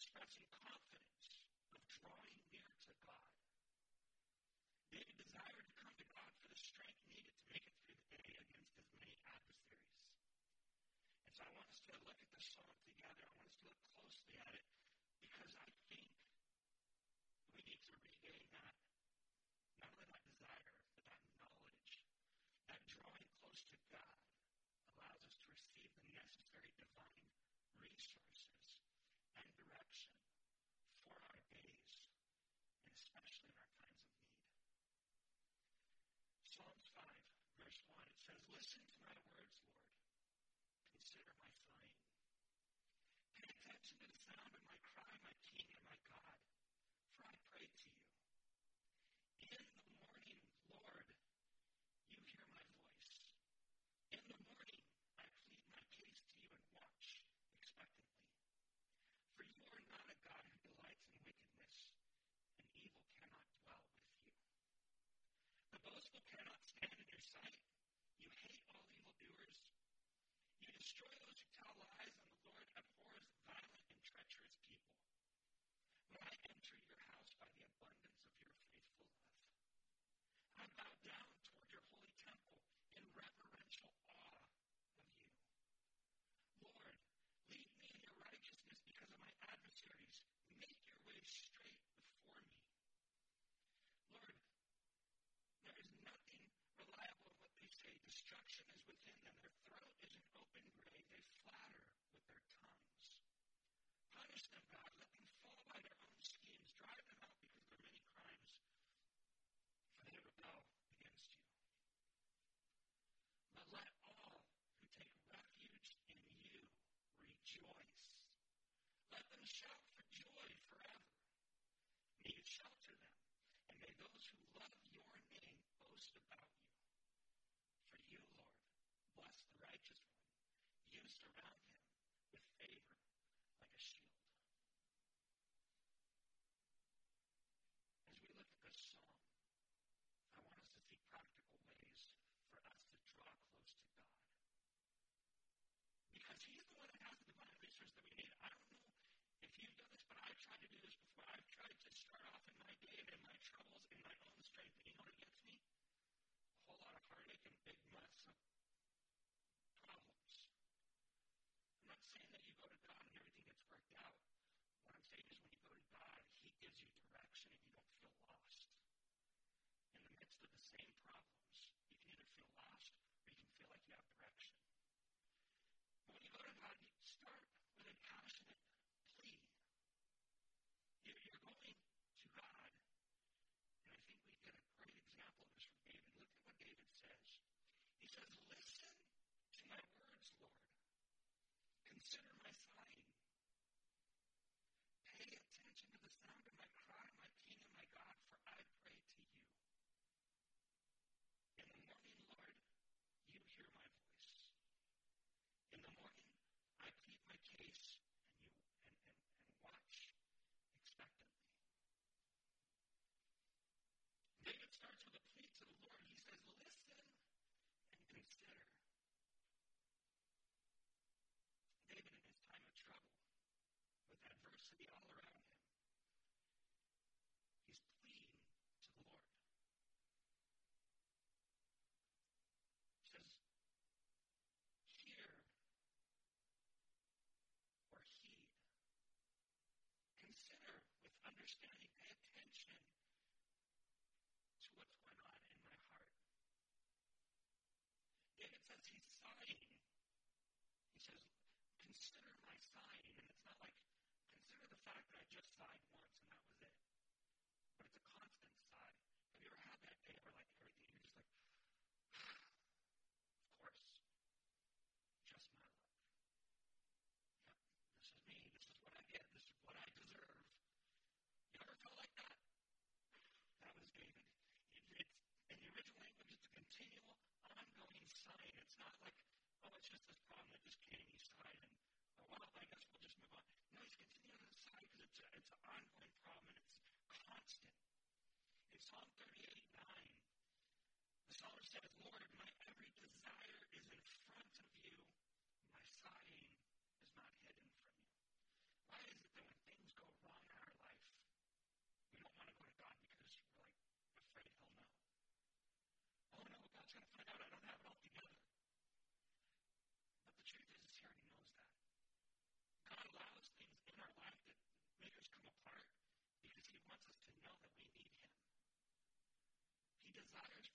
expressing confidence of drawing near to God. David desired to come to God for the strength needed to make it through the day against his many adversaries. And so I want us to look at the psalm well, I guess we'll just move on. No, he's continuing on the side because it's, a, it's an ongoing problem and it's constant. In Psalm 38 9, the psalmist says, Lord, desires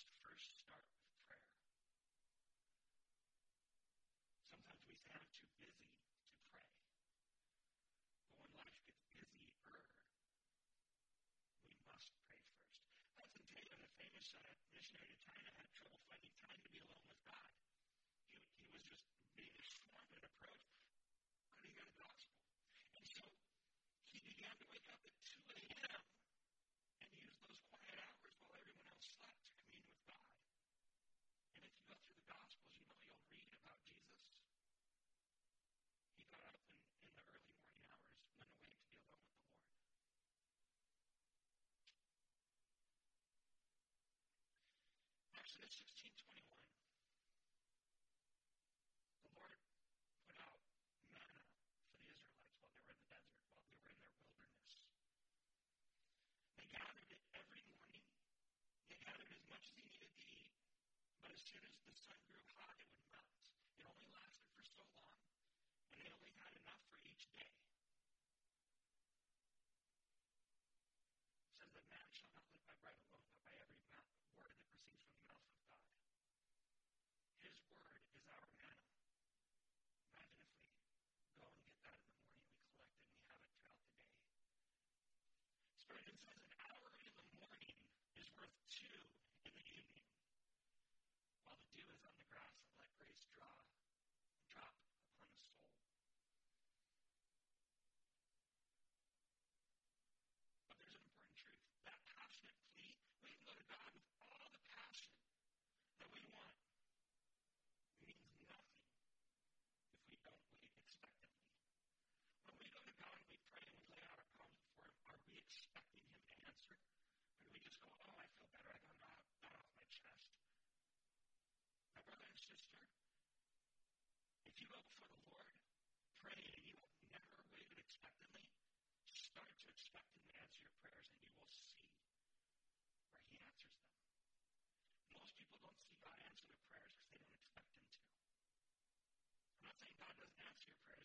must first start with prayer. Sometimes we say, I'm too busy to pray. But when life gets busier, we must pray first. Hudson Taylor, the famous uh, missionary to China, had trouble finding time to be alone with God. He, he was just being swarmed in approach when he got the gospel. And so he began to wake up at 2 a.m. start to expect Him to answer your prayers, and you will see where He answers them. Most people don't see God answer their prayers because they don't expect Him to. I'm not saying God doesn't answer your prayers.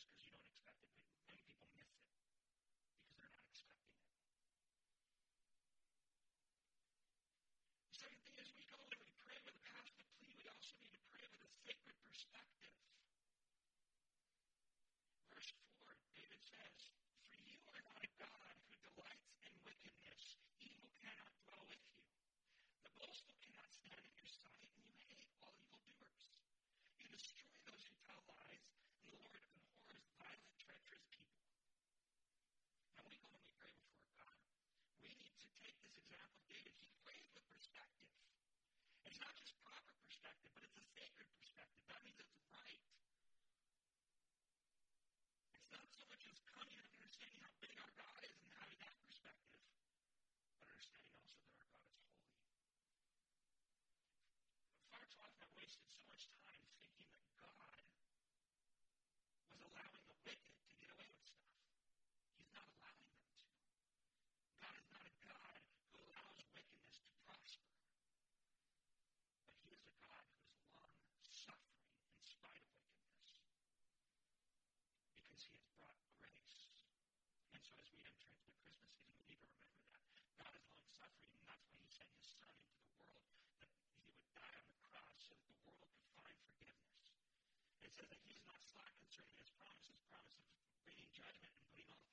says that he's not slack concerning his promises, promise of bringing judgment and putting all.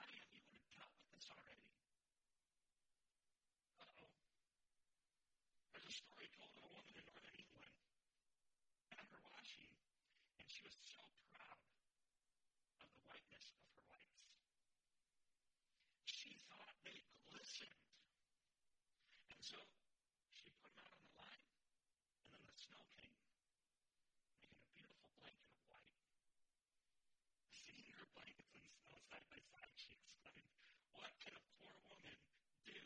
man, you would have dealt with this already. Uh oh. There's a story told of a woman in northern England after washing, and she was so proud What can a poor woman do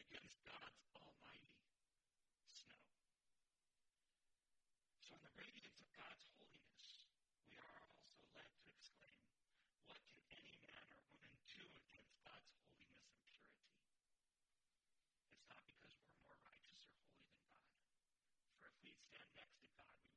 against God's almighty snow? So, in the radiance of God's holiness, we are also led to exclaim, What can any man or woman do against God's holiness and purity? It's not because we're more righteous or holy than God. For if we stand next to God, we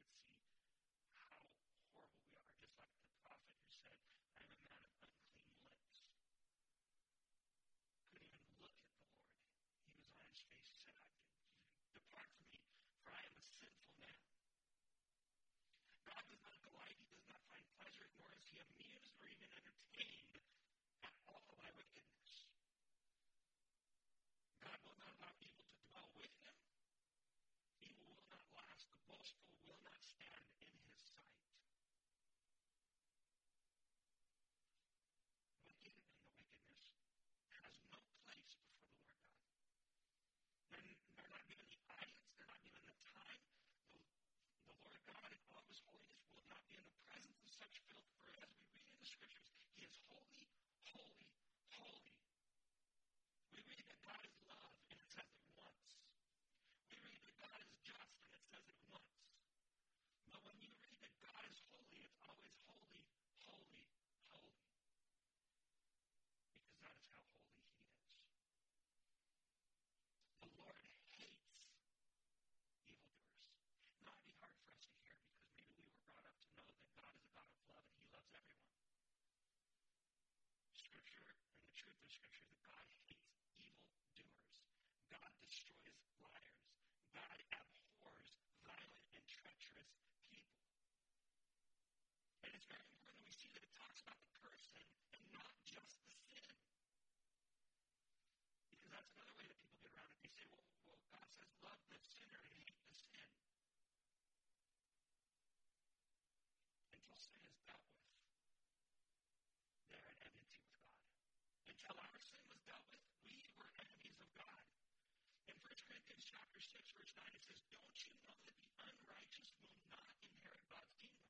that the unrighteous will not inherit God's kingdom.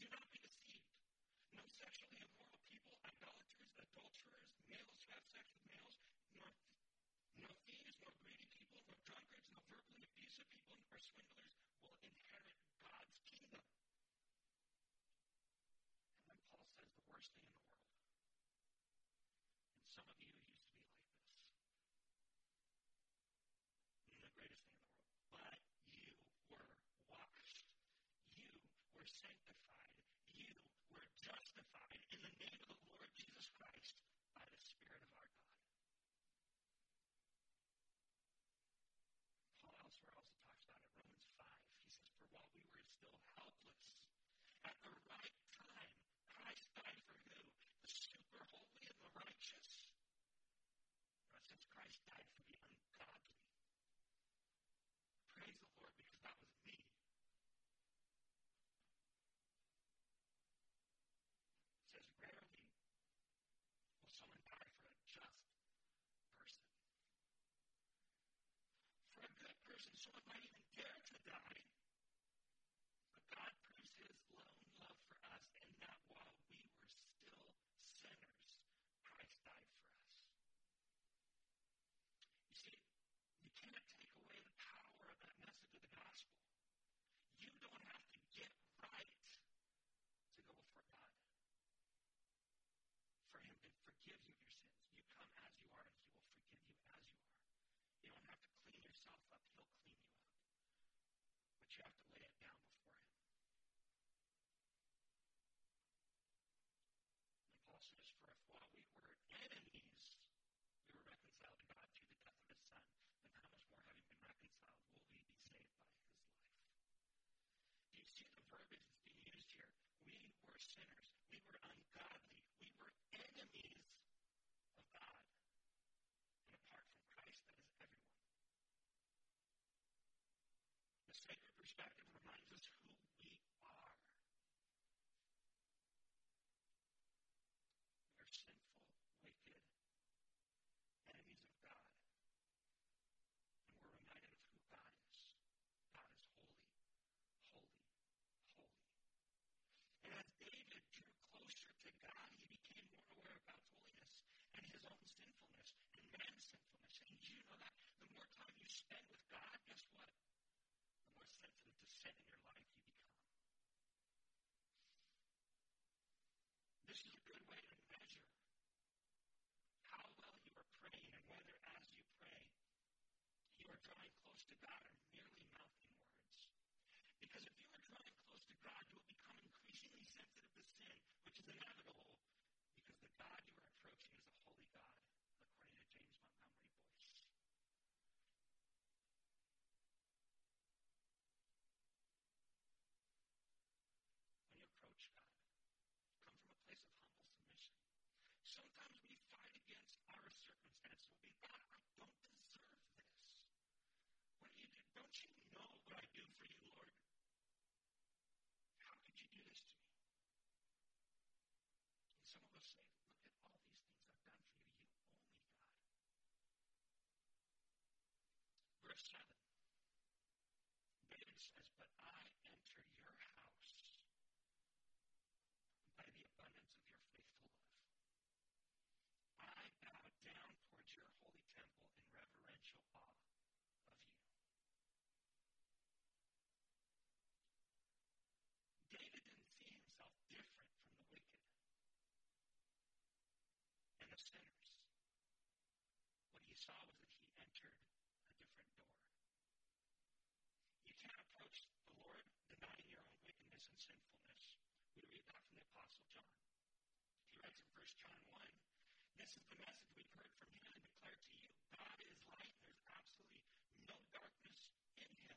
Do not be deceived. No sexually immoral people, idolaters, adulterers, males who have sex with males, nor, nor thieves, nor greedy people, nor drunkards, nor verbally abusive people, nor swindlers will inherit. sending says, But I 1 John 1. This is the message we've heard from him and declared to you God is light, there's absolutely no darkness in him.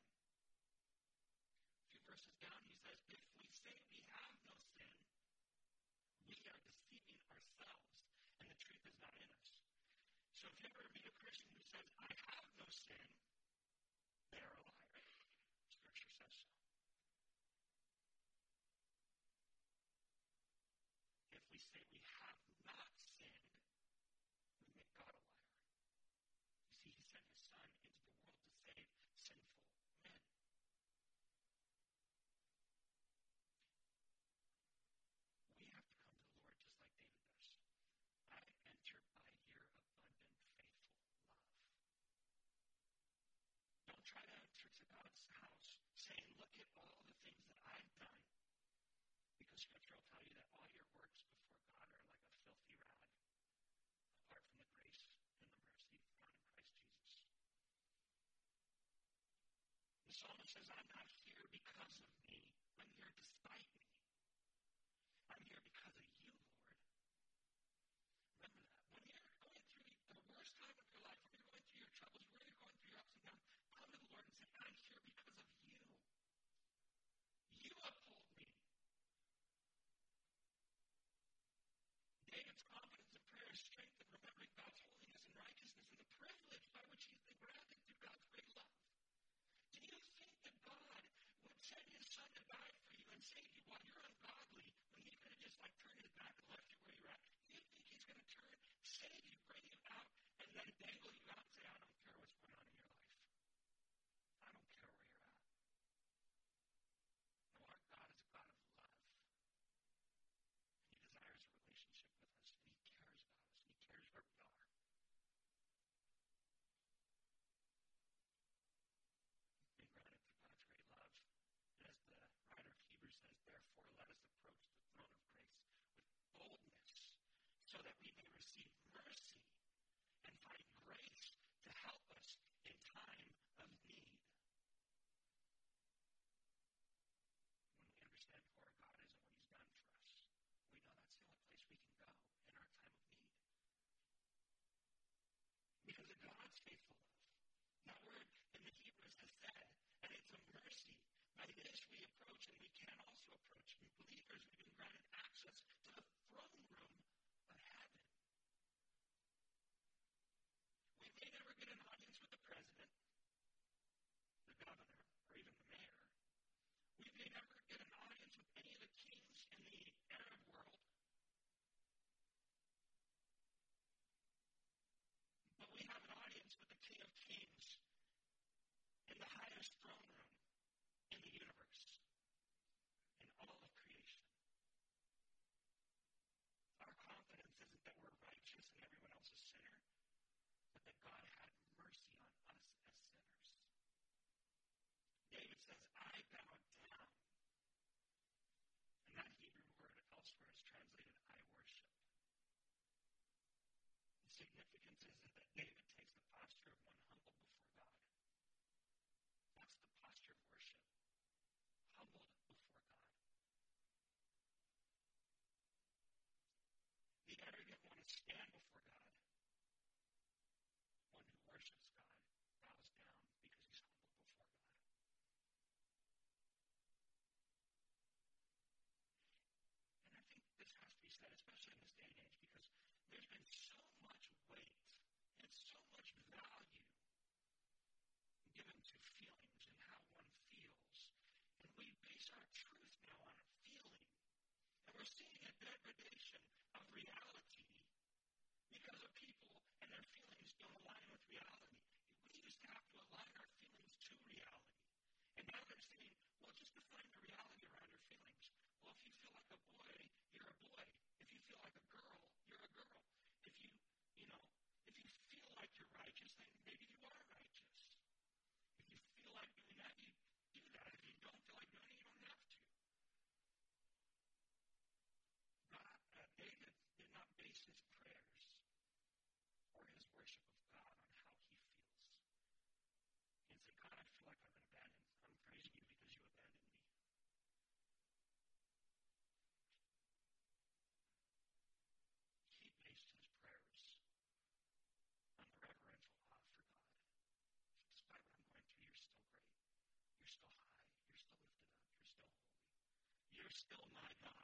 A few verses down, he says, If we say we have no sin, we are deceiving ourselves, and the truth is not in us. So if you ever meet a Christian who says, I have no sin, says, I'm not here because of me. I'm here despite me. okay degradation of still my God.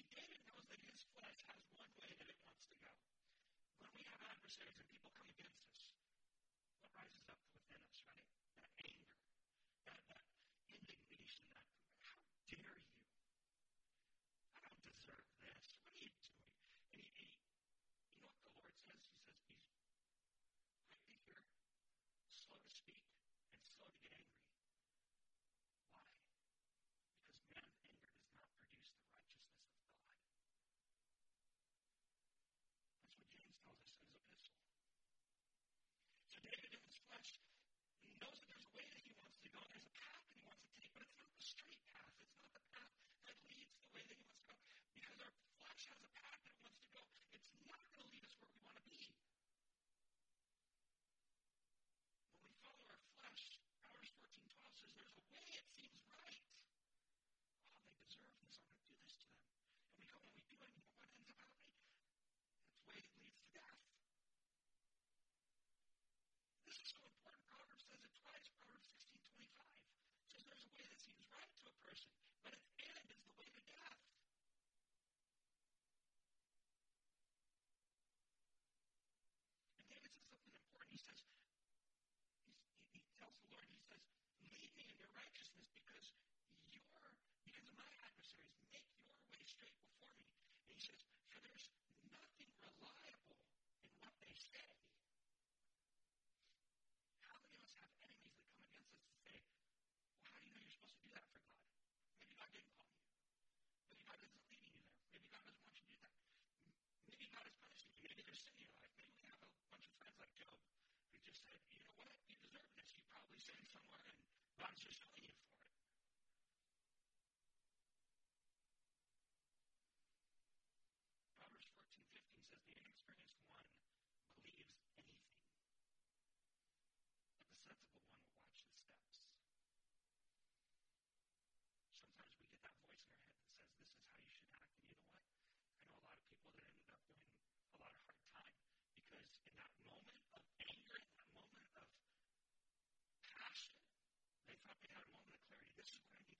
see, David knows that his flesh has one way that it wants to go. When we have adversaries and people come against us, what rises up for bunch of This is what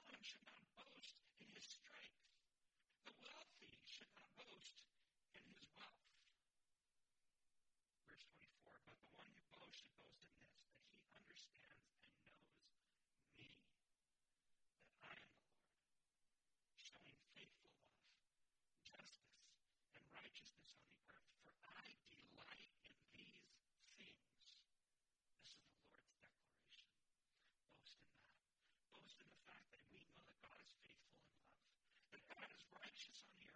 should not boast in his strength. The wealthy should not boast in his wealth. Verse 24, but the one who boasts should boast in this, that he understands precious on here.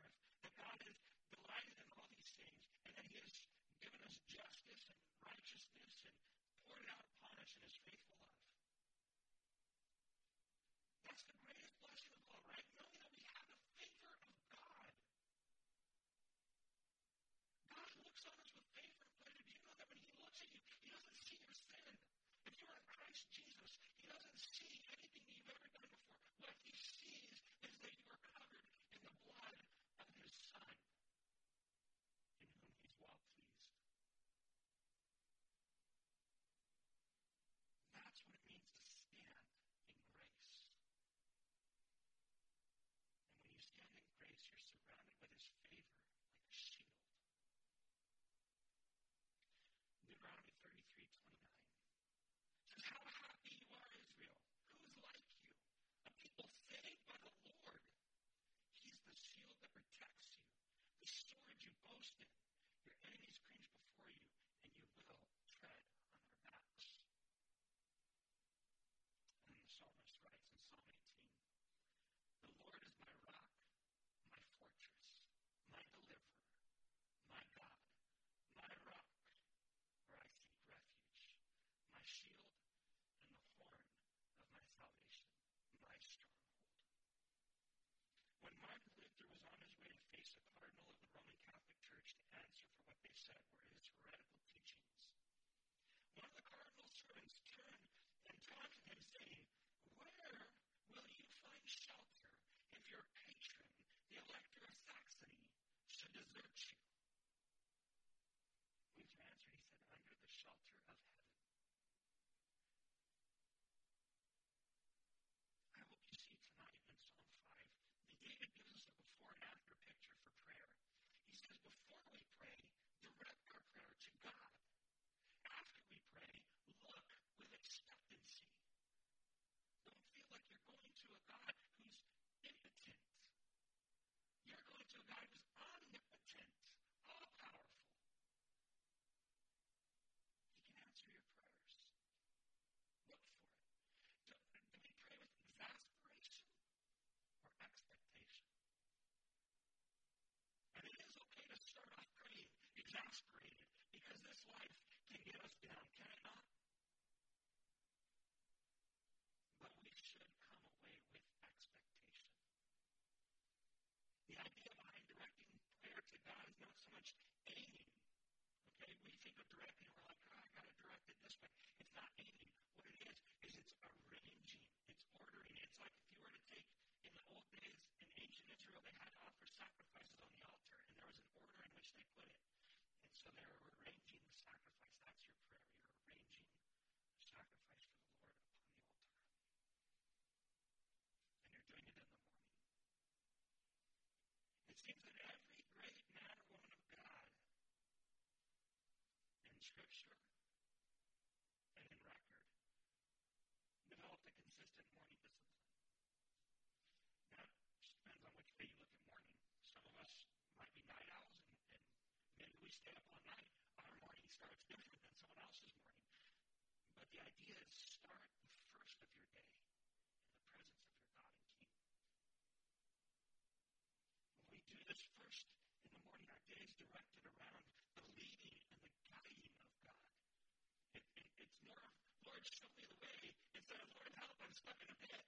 So they stay up all night. Our morning starts different than someone else's morning. But the idea is start the first of your day in the presence of your God and King. When we do this first in the morning, our day is directed around the leading and the guiding of God. It, it, it's more, Lord, show me the way, instead of, Lord, help, I'm stuck in a pit.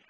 Yes